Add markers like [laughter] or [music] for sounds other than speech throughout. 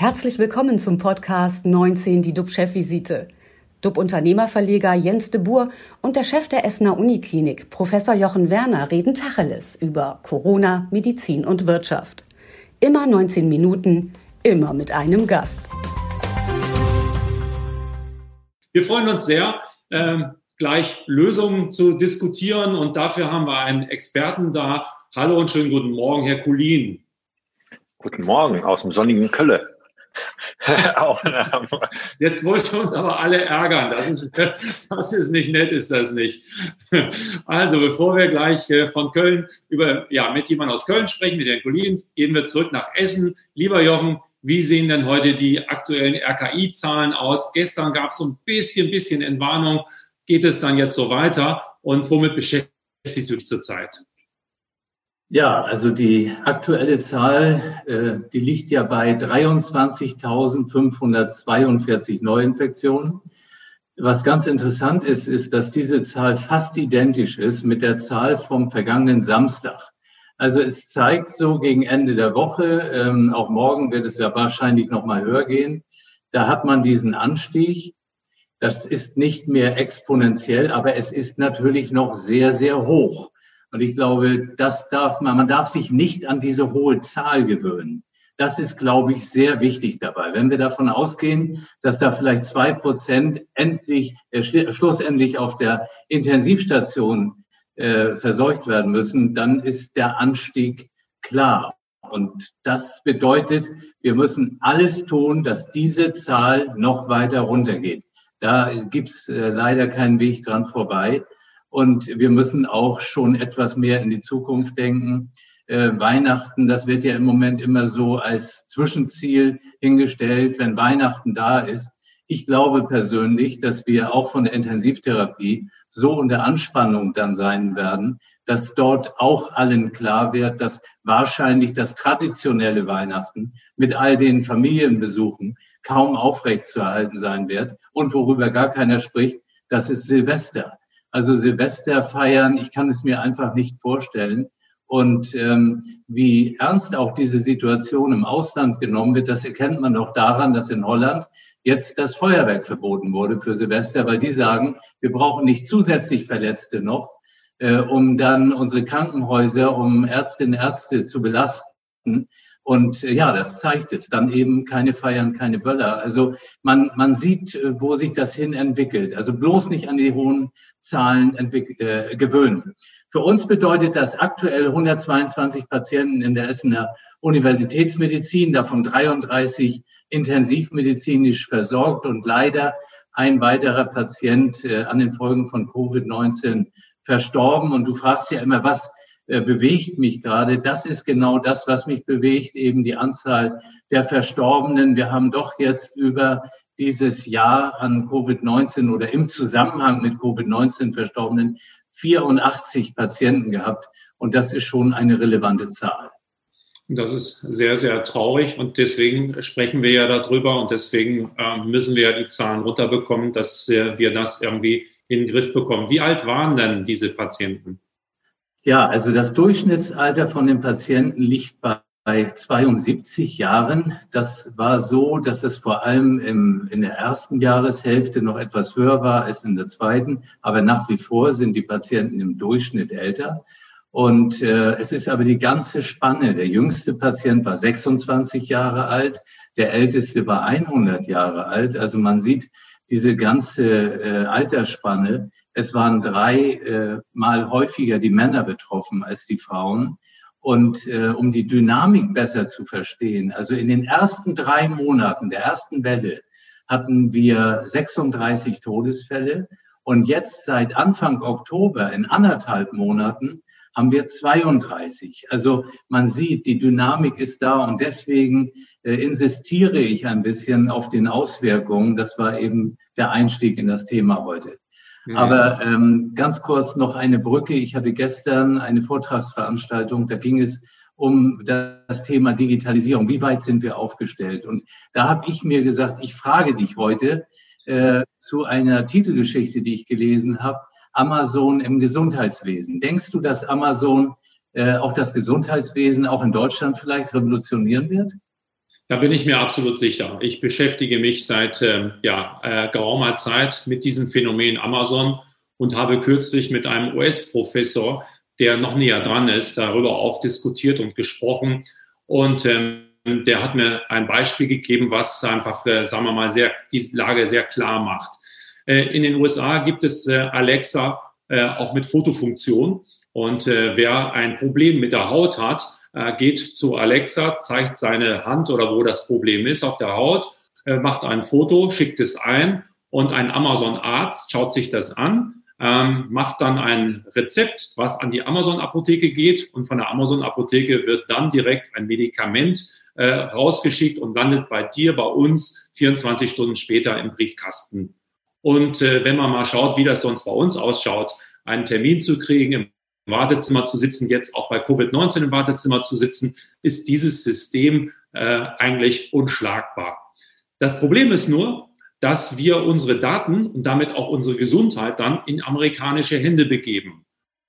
Herzlich willkommen zum Podcast 19, die DUB-Chefvisite. DUB-Unternehmerverleger Jens de Boer und der Chef der Essener Uniklinik, Professor Jochen Werner, reden Tacheles über Corona, Medizin und Wirtschaft. Immer 19 Minuten, immer mit einem Gast. Wir freuen uns sehr, äh, gleich Lösungen zu diskutieren und dafür haben wir einen Experten da. Hallo und schönen guten Morgen, Herr Kulin. Guten Morgen aus dem sonnigen Kölle. [laughs] Jetzt wollt ihr uns aber alle ärgern. Das ist, [laughs] das ist nicht nett, ist das nicht. Also, bevor wir gleich äh, von Köln über, ja, mit jemandem aus Köln sprechen, mit Herrn Kolin, gehen wir zurück nach Essen. Lieber Jochen, wie sehen denn heute die aktuellen RKI-Zahlen aus? Gestern gab es so ein bisschen, bisschen Entwarnung. Geht es dann jetzt so weiter? Und womit beschäftigt sich zurzeit? Ja, also die aktuelle Zahl, äh, die liegt ja bei 23.542 Neuinfektionen. Was ganz interessant ist, ist, dass diese Zahl fast identisch ist mit der Zahl vom vergangenen Samstag. Also es zeigt so gegen Ende der Woche, ähm, auch morgen wird es ja wahrscheinlich noch mal höher gehen. Da hat man diesen Anstieg. Das ist nicht mehr exponentiell, aber es ist natürlich noch sehr, sehr hoch. Und ich glaube, das darf man, man darf sich nicht an diese hohe Zahl gewöhnen. Das ist, glaube ich, sehr wichtig dabei. Wenn wir davon ausgehen, dass da vielleicht zwei Prozent endlich, äh, schlussendlich auf der Intensivstation äh, verseucht werden müssen, dann ist der Anstieg klar. Und das bedeutet, wir müssen alles tun, dass diese Zahl noch weiter runtergeht. Da gibt's äh, leider keinen Weg dran vorbei. Und wir müssen auch schon etwas mehr in die Zukunft denken. Äh, Weihnachten, das wird ja im Moment immer so als Zwischenziel hingestellt, wenn Weihnachten da ist. Ich glaube persönlich, dass wir auch von der Intensivtherapie so unter Anspannung dann sein werden, dass dort auch allen klar wird, dass wahrscheinlich das traditionelle Weihnachten mit all den Familienbesuchen kaum aufrechtzuerhalten sein wird. Und worüber gar keiner spricht, das ist Silvester. Also Silvester feiern, ich kann es mir einfach nicht vorstellen. Und ähm, wie ernst auch diese Situation im Ausland genommen wird, das erkennt man doch daran, dass in Holland jetzt das Feuerwerk verboten wurde für Silvester, weil die sagen, wir brauchen nicht zusätzlich Verletzte noch, äh, um dann unsere Krankenhäuser, um Ärztinnen und Ärzte zu belasten. Und äh, ja, das zeigt es. Dann eben keine Feiern, keine Böller. Also man, man sieht, äh, wo sich das hin entwickelt. Also bloß nicht an die hohen Zahlen äh, gewöhnen. Für uns bedeutet das aktuell 122 Patienten in der Essener Universitätsmedizin, davon 33 intensivmedizinisch versorgt und leider ein weiterer Patient äh, an den Folgen von Covid-19 verstorben. Und du fragst ja immer, was äh, bewegt mich gerade. Das ist genau das, was mich bewegt, eben die Anzahl der Verstorbenen. Wir haben doch jetzt über dieses Jahr an Covid-19 oder im Zusammenhang mit Covid-19 Verstorbenen 84 Patienten gehabt. Und das ist schon eine relevante Zahl. Das ist sehr, sehr traurig und deswegen sprechen wir ja darüber und deswegen äh, müssen wir ja die Zahlen runterbekommen, dass wir das irgendwie in den Griff bekommen. Wie alt waren denn diese Patienten? Ja, also das Durchschnittsalter von den Patienten liegt bei 72 Jahren. Das war so, dass es vor allem im, in der ersten Jahreshälfte noch etwas höher war als in der zweiten. Aber nach wie vor sind die Patienten im Durchschnitt älter. Und äh, es ist aber die ganze Spanne. Der jüngste Patient war 26 Jahre alt, der älteste war 100 Jahre alt. Also man sieht diese ganze äh, Altersspanne. Es waren drei äh, mal häufiger die Männer betroffen als die Frauen. Und äh, um die Dynamik besser zu verstehen, also in den ersten drei Monaten der ersten Welle hatten wir 36 Todesfälle. Und jetzt seit Anfang Oktober in anderthalb Monaten haben wir 32. Also man sieht, die Dynamik ist da und deswegen äh, insistiere ich ein bisschen auf den Auswirkungen. Das war eben der Einstieg in das Thema heute. Aber ähm, ganz kurz noch eine Brücke. Ich hatte gestern eine Vortragsveranstaltung, da ging es um das Thema Digitalisierung. Wie weit sind wir aufgestellt? Und da habe ich mir gesagt, ich frage dich heute äh, zu einer Titelgeschichte, die ich gelesen habe, Amazon im Gesundheitswesen. Denkst du, dass Amazon äh, auch das Gesundheitswesen auch in Deutschland vielleicht revolutionieren wird? Da bin ich mir absolut sicher. Ich beschäftige mich seit äh, ja, äh, geraumer Zeit mit diesem Phänomen Amazon und habe kürzlich mit einem US-Professor, der noch näher dran ist, darüber auch diskutiert und gesprochen. Und ähm, der hat mir ein Beispiel gegeben, was einfach, äh, sagen wir mal, sehr, die Lage sehr klar macht. Äh, in den USA gibt es äh, Alexa äh, auch mit Fotofunktion. Und äh, wer ein Problem mit der Haut hat, geht zu Alexa, zeigt seine Hand oder wo das Problem ist auf der Haut, äh, macht ein Foto, schickt es ein und ein Amazon-Arzt schaut sich das an, ähm, macht dann ein Rezept, was an die Amazon-Apotheke geht und von der Amazon-Apotheke wird dann direkt ein Medikament äh, rausgeschickt und landet bei dir, bei uns 24 Stunden später im Briefkasten. Und äh, wenn man mal schaut, wie das sonst bei uns ausschaut, einen Termin zu kriegen, im Wartezimmer zu sitzen, jetzt auch bei Covid-19 im Wartezimmer zu sitzen, ist dieses System äh, eigentlich unschlagbar. Das Problem ist nur, dass wir unsere Daten und damit auch unsere Gesundheit dann in amerikanische Hände begeben.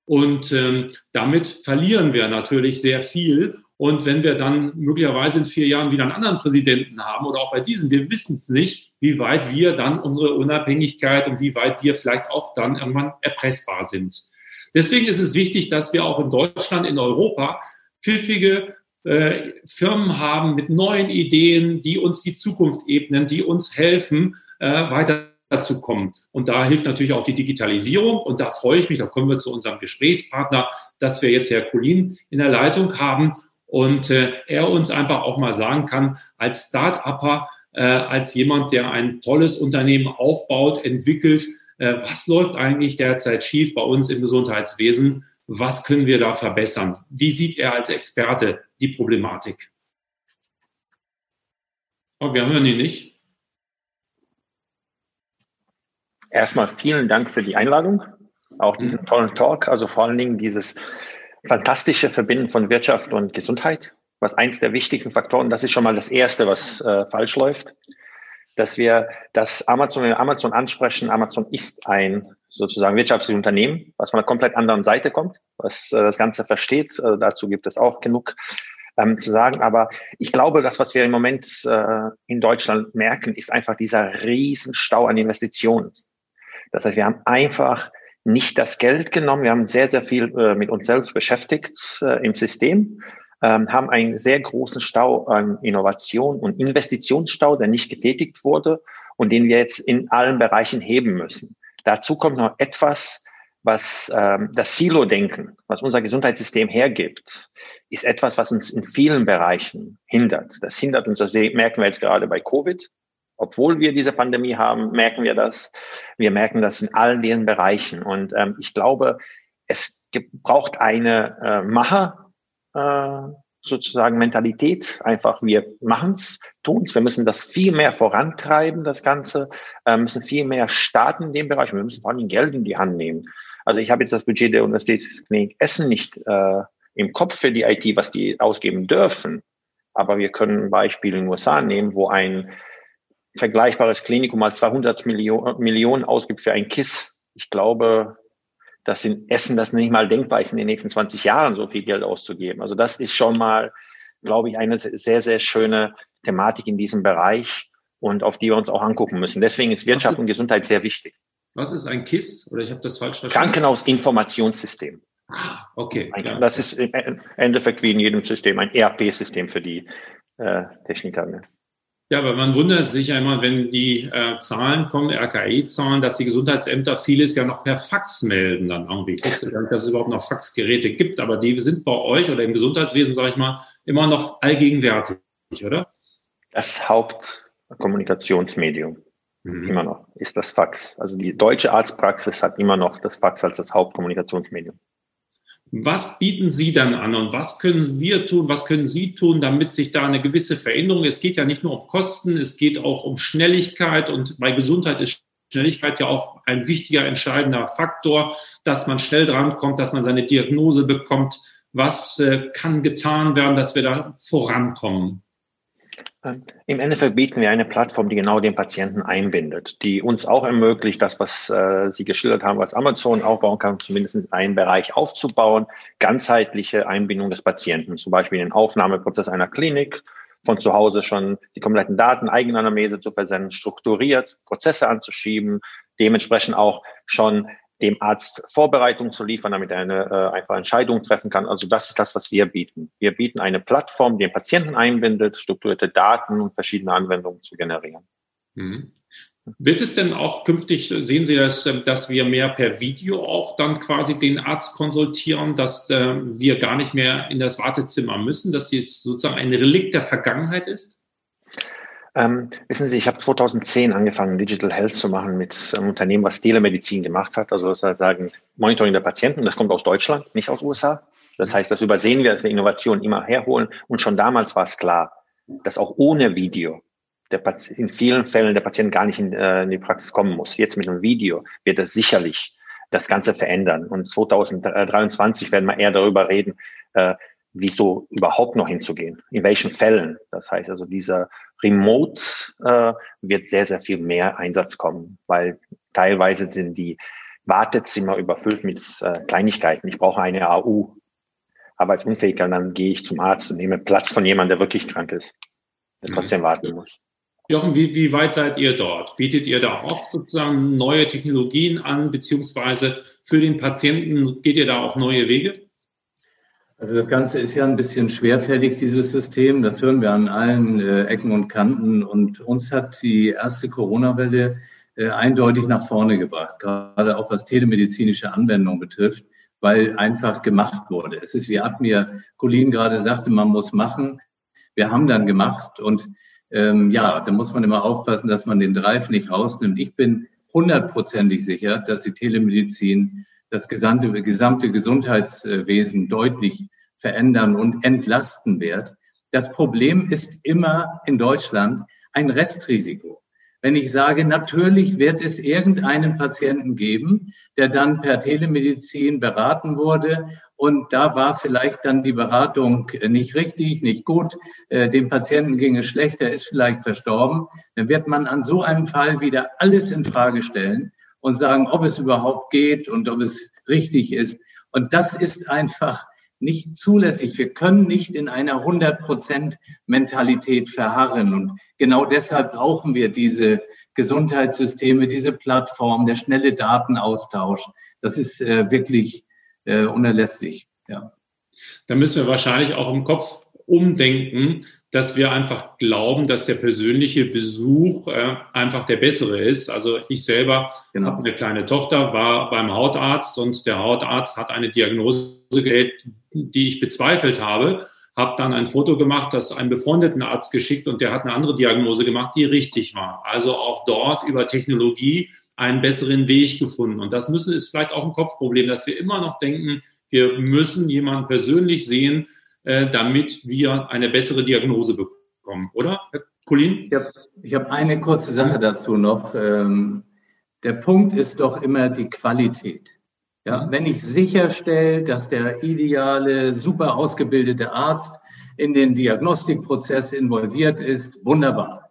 Und ähm, damit verlieren wir natürlich sehr viel. Und wenn wir dann möglicherweise in vier Jahren wieder einen anderen Präsidenten haben oder auch bei diesem, wir wissen es nicht, wie weit wir dann unsere Unabhängigkeit und wie weit wir vielleicht auch dann irgendwann erpressbar sind. Deswegen ist es wichtig, dass wir auch in Deutschland, in Europa pfiffige äh, Firmen haben mit neuen Ideen, die uns die Zukunft ebnen, die uns helfen, äh, weiterzukommen. Und da hilft natürlich auch die Digitalisierung. Und da freue ich mich, da kommen wir zu unserem Gesprächspartner, dass wir jetzt Herr Colin in der Leitung haben und äh, er uns einfach auch mal sagen kann, als Start-Upper, äh, als jemand, der ein tolles Unternehmen aufbaut, entwickelt, was läuft eigentlich derzeit schief bei uns im Gesundheitswesen? Was können wir da verbessern? Wie sieht er als Experte die Problematik? Oh, wir hören ihn nicht. Erstmal vielen Dank für die Einladung, auch diesen mhm. tollen Talk, also vor allen Dingen dieses fantastische Verbinden von Wirtschaft und Gesundheit, was eins der wichtigen Faktoren, das ist schon mal das Erste, was äh, falsch läuft dass wir das Amazon, wenn wir Amazon ansprechen, Amazon ist ein sozusagen wirtschaftliches Unternehmen, was von einer komplett anderen Seite kommt, was äh, das Ganze versteht. Äh, dazu gibt es auch genug ähm, zu sagen. Aber ich glaube, das, was wir im Moment äh, in Deutschland merken, ist einfach dieser Riesenstau an Investitionen. Das heißt, wir haben einfach nicht das Geld genommen. Wir haben sehr, sehr viel äh, mit uns selbst beschäftigt äh, im System ähm, haben einen sehr großen Stau an Innovation und Investitionsstau, der nicht getätigt wurde und den wir jetzt in allen Bereichen heben müssen. Dazu kommt noch etwas, was ähm, das Silo-Denken, was unser Gesundheitssystem hergibt, ist etwas, was uns in vielen Bereichen hindert. Das hindert uns, das merken wir jetzt gerade bei Covid. Obwohl wir diese Pandemie haben, merken wir das. Wir merken das in allen diesen Bereichen. Und ähm, ich glaube, es braucht eine äh, Macher, äh, sozusagen Mentalität. Einfach, wir machen's, tun's. Wir müssen das viel mehr vorantreiben, das Ganze. äh, müssen viel mehr starten in dem Bereich. Wir müssen vor allem Geld in die Hand nehmen. Also ich habe jetzt das Budget der Universitätsklinik Essen nicht äh, im Kopf für die IT, was die ausgeben dürfen. Aber wir können ein Beispiel in den USA nehmen, wo ein vergleichbares Klinikum mal 200 Millionen, Millionen ausgibt für ein KISS. Ich glaube, dass in Essen das nicht mal denkbar ist, in den nächsten 20 Jahren so viel Geld auszugeben. Also das ist schon mal, glaube ich, eine sehr, sehr schöne Thematik in diesem Bereich und auf die wir uns auch angucken müssen. Deswegen ist Wirtschaft und Gesundheit sehr wichtig. Was ist ein KISS? Oder ich habe das falsch verstanden? Krankenhausinformationssystem. Ah, okay. Ja. Das ist im Endeffekt wie in jedem System ein ERP-System für die äh, Techniker. Ne? Ja, aber man wundert sich immer, wenn die äh, Zahlen kommen, RKI-Zahlen, dass die Gesundheitsämter vieles ja noch per Fax melden dann irgendwie. Ich wusste gar nicht, dass es überhaupt noch Faxgeräte gibt, aber die sind bei euch oder im Gesundheitswesen, sage ich mal, immer noch allgegenwärtig, oder? Das Hauptkommunikationsmedium mhm. immer noch ist das Fax. Also die deutsche Arztpraxis hat immer noch das Fax als das Hauptkommunikationsmedium. Was bieten Sie dann an und was können wir tun, was können Sie tun, damit sich da eine gewisse Veränderung, es geht ja nicht nur um Kosten, es geht auch um Schnelligkeit und bei Gesundheit ist Schnelligkeit ja auch ein wichtiger, entscheidender Faktor, dass man schnell drankommt, dass man seine Diagnose bekommt. Was äh, kann getan werden, dass wir da vorankommen? Ähm, Im Endeffekt bieten wir eine Plattform, die genau den Patienten einbindet, die uns auch ermöglicht, das, was äh, Sie geschildert haben, was Amazon aufbauen kann, zumindest in einen Bereich aufzubauen, ganzheitliche Einbindung des Patienten, zum Beispiel den Aufnahmeprozess einer Klinik, von zu Hause schon die kompletten Daten, Eigenanamnese zu versenden, strukturiert, Prozesse anzuschieben, dementsprechend auch schon dem Arzt Vorbereitung zu liefern, damit er eine äh, einfache Entscheidung treffen kann. Also das ist das, was wir bieten. Wir bieten eine Plattform, die den Patienten einbindet, strukturierte Daten und verschiedene Anwendungen zu generieren. Mhm. Wird es denn auch künftig, sehen Sie das, dass wir mehr per Video auch dann quasi den Arzt konsultieren, dass äh, wir gar nicht mehr in das Wartezimmer müssen, dass das sozusagen ein Relikt der Vergangenheit ist? Ähm, wissen Sie, ich habe 2010 angefangen, Digital Health zu machen mit einem Unternehmen, was Telemedizin gemacht hat, also sozusagen Monitoring der Patienten. Das kommt aus Deutschland, nicht aus USA. Das heißt, das übersehen wir, dass wir Innovationen immer herholen. Und schon damals war es klar, dass auch ohne Video der in vielen Fällen der Patient gar nicht in, äh, in die Praxis kommen muss. Jetzt mit einem Video wird das sicherlich das Ganze verändern. Und 2023 werden wir eher darüber reden, äh, wieso überhaupt noch hinzugehen, in welchen Fällen. Das heißt also, dieser Remote äh, wird sehr, sehr viel mehr Einsatz kommen, weil teilweise sind die Wartezimmer überfüllt mit äh, Kleinigkeiten. Ich brauche eine AU, arbeitsunfähig, und dann gehe ich zum Arzt und nehme Platz von jemandem, der wirklich krank ist, der mhm. trotzdem warten muss. Jochen, wie, wie weit seid ihr dort? Bietet ihr da auch sozusagen neue Technologien an, beziehungsweise für den Patienten geht ihr da auch neue Wege? Also das Ganze ist ja ein bisschen schwerfällig, dieses System. Das hören wir an allen äh, Ecken und Kanten. Und uns hat die erste Corona-Welle äh, eindeutig nach vorne gebracht, gerade auch was telemedizinische Anwendung betrifft, weil einfach gemacht wurde. Es ist, wie Admir Colin gerade sagte, man muss machen. Wir haben dann gemacht und ähm, ja, da muss man immer aufpassen, dass man den Drive nicht rausnimmt. Ich bin hundertprozentig sicher, dass die Telemedizin das gesamte, gesamte Gesundheitswesen deutlich verändern und entlasten wird. Das Problem ist immer in Deutschland ein Restrisiko. Wenn ich sage, natürlich wird es irgendeinen Patienten geben, der dann per Telemedizin beraten wurde und da war vielleicht dann die Beratung nicht richtig, nicht gut, äh, dem Patienten ging es schlecht, er ist vielleicht verstorben, dann wird man an so einem Fall wieder alles in Frage stellen und sagen, ob es überhaupt geht und ob es richtig ist. Und das ist einfach nicht zulässig. Wir können nicht in einer 100 Prozent Mentalität verharren. Und genau deshalb brauchen wir diese Gesundheitssysteme, diese Plattform, der schnelle Datenaustausch. Das ist äh, wirklich äh, unerlässlich. Ja. Da müssen wir wahrscheinlich auch im Kopf umdenken, dass wir einfach glauben, dass der persönliche Besuch äh, einfach der bessere ist. Also ich selber genau. habe eine kleine Tochter, war beim Hautarzt und der Hautarzt hat eine Diagnose gewählt, die ich bezweifelt habe, habe dann ein Foto gemacht, das einen befreundeten Arzt geschickt und der hat eine andere Diagnose gemacht, die richtig war. Also auch dort über Technologie einen besseren Weg gefunden. Und das müssen ist vielleicht auch ein Kopfproblem, dass wir immer noch denken, wir müssen jemanden persönlich sehen, damit wir eine bessere Diagnose bekommen, oder, Herr Colin? Ich habe hab eine kurze Sache dazu noch. Ähm, der Punkt ist doch immer die Qualität. Ja, wenn ich sicherstelle, dass der ideale, super ausgebildete Arzt in den Diagnostikprozess involviert ist, wunderbar.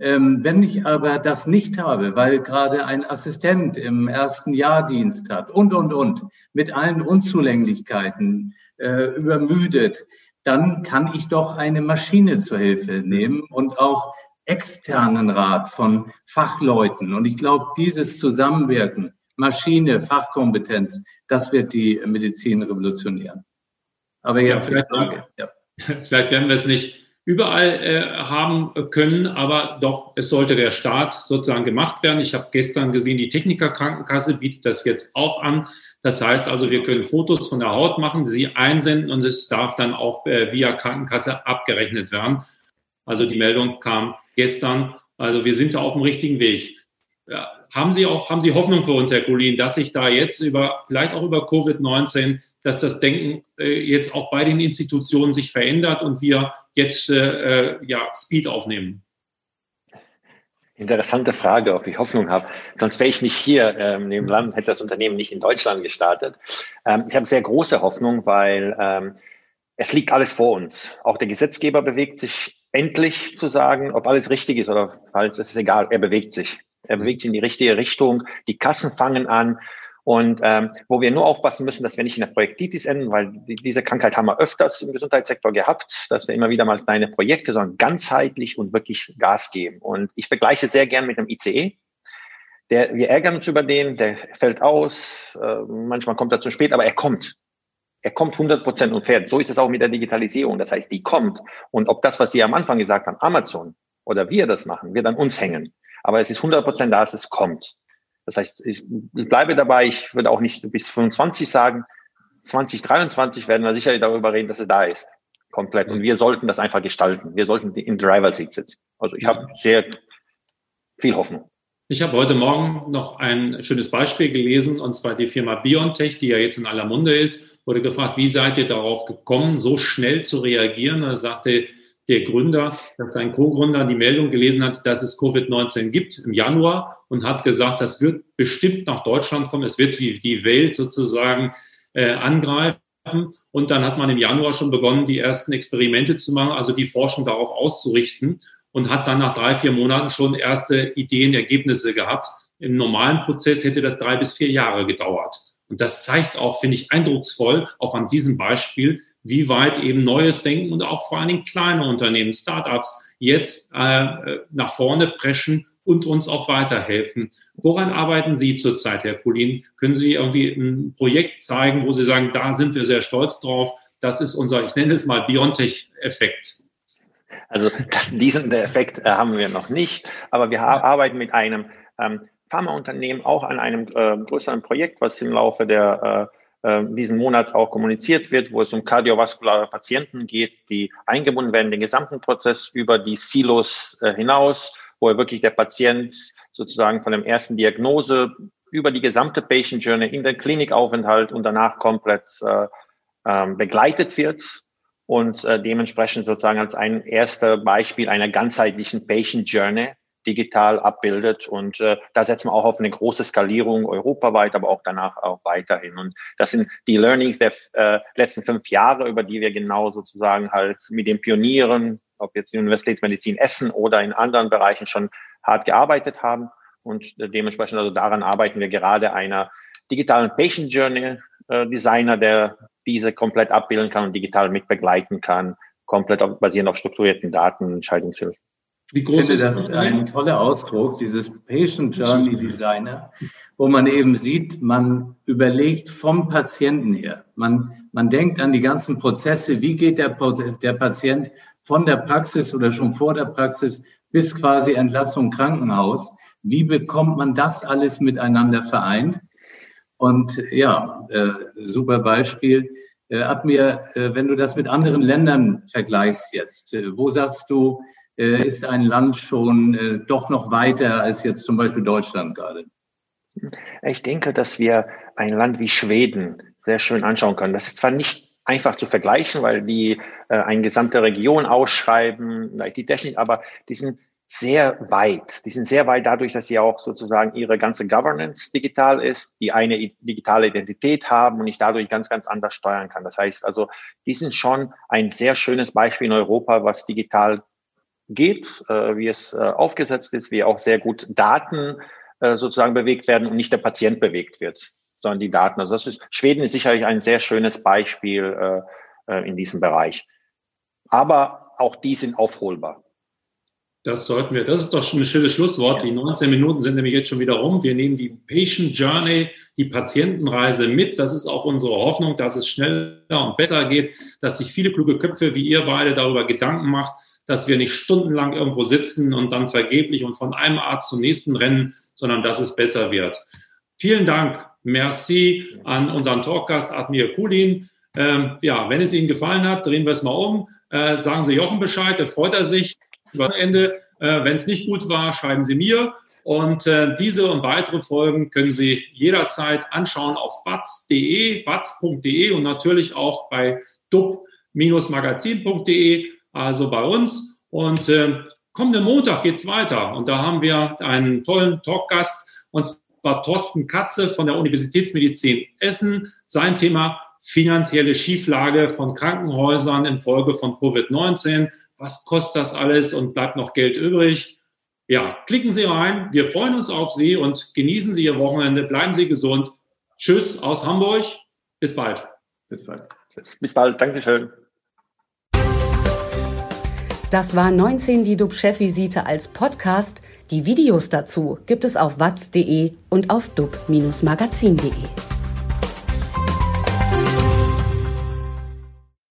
Ähm, wenn ich aber das nicht habe, weil gerade ein Assistent im ersten Jahrdienst hat und, und, und, mit allen Unzulänglichkeiten, äh, übermüdet, dann kann ich doch eine Maschine zur Hilfe nehmen und auch externen Rat von Fachleuten. Und ich glaube, dieses Zusammenwirken, Maschine, Fachkompetenz, das wird die Medizin revolutionieren. Aber jetzt ja, Frage. Ja. [laughs] Vielleicht werden wir es nicht überall äh, haben können, aber doch, es sollte der Start sozusagen gemacht werden. Ich habe gestern gesehen, die Technikerkrankenkasse bietet das jetzt auch an. Das heißt also, wir können Fotos von der Haut machen, sie einsenden und es darf dann auch äh, via Krankenkasse abgerechnet werden. Also die Meldung kam gestern. Also wir sind da auf dem richtigen Weg. Ja, haben Sie auch, haben Sie Hoffnung für uns, Herr Kolin, dass sich da jetzt über, vielleicht auch über Covid-19, dass das Denken äh, jetzt auch bei den Institutionen sich verändert und wir jetzt äh, äh ja, Speed aufnehmen? Interessante Frage, ob ich Hoffnung habe. Sonst wäre ich nicht hier ähm, im Land, hätte das Unternehmen nicht in Deutschland gestartet. Ähm, ich habe sehr große Hoffnung, weil ähm, es liegt alles vor uns. Auch der Gesetzgeber bewegt sich endlich zu sagen, ob alles richtig ist oder falsch, das ist egal, er bewegt sich. Er bewegt sich in die richtige Richtung. Die Kassen fangen an Und ähm, wo wir nur aufpassen müssen, dass wir nicht in der Projektitis enden, weil die, diese Krankheit haben wir öfters im Gesundheitssektor gehabt, dass wir immer wieder mal kleine Projekte, sondern ganzheitlich und wirklich Gas geben. Und ich vergleiche sehr gern mit dem ICE. Der, wir ärgern uns über den, der fällt aus, äh, manchmal kommt er zu spät, aber er kommt. Er kommt 100 Prozent und fährt. So ist es auch mit der Digitalisierung. Das heißt, die kommt. Und ob das, was Sie am Anfang gesagt haben, Amazon oder wir das machen, wird an uns hängen. Aber es ist 100 Prozent da, es kommt. Das heißt, ich, ich bleibe dabei, ich würde auch nicht bis 25 sagen. 2023 werden wir sicherlich darüber reden, dass es da ist. Komplett. Und wir sollten das einfach gestalten. Wir sollten im Driver Seat sitzen. Also ich habe sehr viel Hoffnung. Ich habe heute Morgen noch ein schönes Beispiel gelesen, und zwar die Firma BioNTech, die ja jetzt in aller Munde ist, wurde gefragt, wie seid ihr darauf gekommen, so schnell zu reagieren? Und er sagte der Gründer, dass sein Co-Gründer die Meldung gelesen hat, dass es Covid-19 gibt im Januar und hat gesagt, das wird bestimmt nach Deutschland kommen, es wird die, die Welt sozusagen äh, angreifen. Und dann hat man im Januar schon begonnen, die ersten Experimente zu machen, also die Forschung darauf auszurichten und hat dann nach drei, vier Monaten schon erste Ideen, Ergebnisse gehabt. Im normalen Prozess hätte das drei bis vier Jahre gedauert. Und das zeigt auch, finde ich, eindrucksvoll, auch an diesem Beispiel, wie weit eben neues Denken und auch vor allen Dingen kleine Unternehmen, Startups jetzt äh, nach vorne preschen und uns auch weiterhelfen. Woran arbeiten Sie zurzeit, Herr Kulin? Können Sie irgendwie ein Projekt zeigen, wo Sie sagen, da sind wir sehr stolz drauf? Das ist unser, ich nenne es mal Biontech-Effekt. Also das, diesen Effekt äh, haben wir noch nicht, aber wir ja. arbeiten mit einem ähm, Pharmaunternehmen auch an einem äh, größeren Projekt, was im Laufe der äh, diesen Monats auch kommuniziert wird, wo es um kardiovaskulare Patienten geht, die eingebunden werden den gesamten Prozess über die Silos äh, hinaus, wo wirklich der Patient sozusagen von der ersten Diagnose über die gesamte Patient Journey in der Klinikaufenthalt und danach komplett äh, ähm, begleitet wird und äh, dementsprechend sozusagen als ein erster Beispiel einer ganzheitlichen Patient Journey digital abbildet. Und äh, da setzen wir auch auf eine große Skalierung europaweit, aber auch danach auch weiterhin. Und das sind die Learnings der äh, letzten fünf Jahre, über die wir genau sozusagen halt mit den Pionieren, ob jetzt in Universitätsmedizin Essen oder in anderen Bereichen schon hart gearbeitet haben. Und äh, dementsprechend also daran arbeiten wir gerade einer digitalen Patient Journey äh, Designer, der diese komplett abbilden kann und digital mitbegleiten kann, komplett auf, basierend auf strukturierten Daten, Entscheidungshilfen. Wie groß ich finde ist das ein toller Ausdruck, dieses Patient Journey Designer, wo man eben sieht, man überlegt vom Patienten her. Man, man denkt an die ganzen Prozesse. Wie geht der, der Patient von der Praxis oder schon vor der Praxis bis quasi Entlassung Krankenhaus? Wie bekommt man das alles miteinander vereint? Und ja, äh, super Beispiel. Äh, ab mir, äh, wenn du das mit anderen Ländern vergleichst jetzt, äh, wo sagst du, ist ein Land schon äh, doch noch weiter als jetzt zum Beispiel Deutschland gerade? Ich denke, dass wir ein Land wie Schweden sehr schön anschauen können. Das ist zwar nicht einfach zu vergleichen, weil die äh, eine gesamte Region ausschreiben, IT-Technik, aber die sind sehr weit. Die sind sehr weit dadurch, dass sie auch sozusagen ihre ganze Governance digital ist, die eine digitale Identität haben und ich dadurch ganz, ganz anders steuern kann. Das heißt also, die sind schon ein sehr schönes Beispiel in Europa, was digital geht, äh, wie es äh, aufgesetzt ist, wie auch sehr gut Daten äh, sozusagen bewegt werden und nicht der Patient bewegt wird, sondern die Daten. Also das ist, Schweden ist sicherlich ein sehr schönes Beispiel äh, äh, in diesem Bereich. Aber auch die sind aufholbar. Das sollten wir, das ist doch schon ein schönes Schlusswort. Die 19 Minuten sind nämlich jetzt schon wieder rum. Wir nehmen die Patient Journey, die Patientenreise mit. Das ist auch unsere Hoffnung, dass es schneller und besser geht, dass sich viele kluge Köpfe wie ihr beide darüber Gedanken macht, dass wir nicht stundenlang irgendwo sitzen und dann vergeblich und von einem Arzt zum nächsten rennen, sondern dass es besser wird. Vielen Dank. Merci an unseren Talkgast Admir Kulin. Ähm, ja, wenn es Ihnen gefallen hat, drehen wir es mal um. Äh, sagen Sie Jochen Bescheid, da freut er sich. Über Ende, äh, wenn es nicht gut war, schreiben Sie mir. Und äh, diese und weitere Folgen können Sie jederzeit anschauen auf watz.de, watz.de und natürlich auch bei dub-magazin.de also bei uns. Und äh, kommenden Montag geht es weiter. Und da haben wir einen tollen Talkgast, und zwar Thorsten Katze von der Universitätsmedizin Essen. Sein Thema finanzielle Schieflage von Krankenhäusern infolge von Covid-19. Was kostet das alles und bleibt noch Geld übrig? Ja, klicken Sie rein. Wir freuen uns auf Sie und genießen Sie Ihr Wochenende. Bleiben Sie gesund. Tschüss aus Hamburg. Bis bald. Bis bald. Bis bald. Dankeschön. Das war 19 die DUB-Chefvisite als Podcast. Die Videos dazu gibt es auf watz.de und auf dub-magazin.de.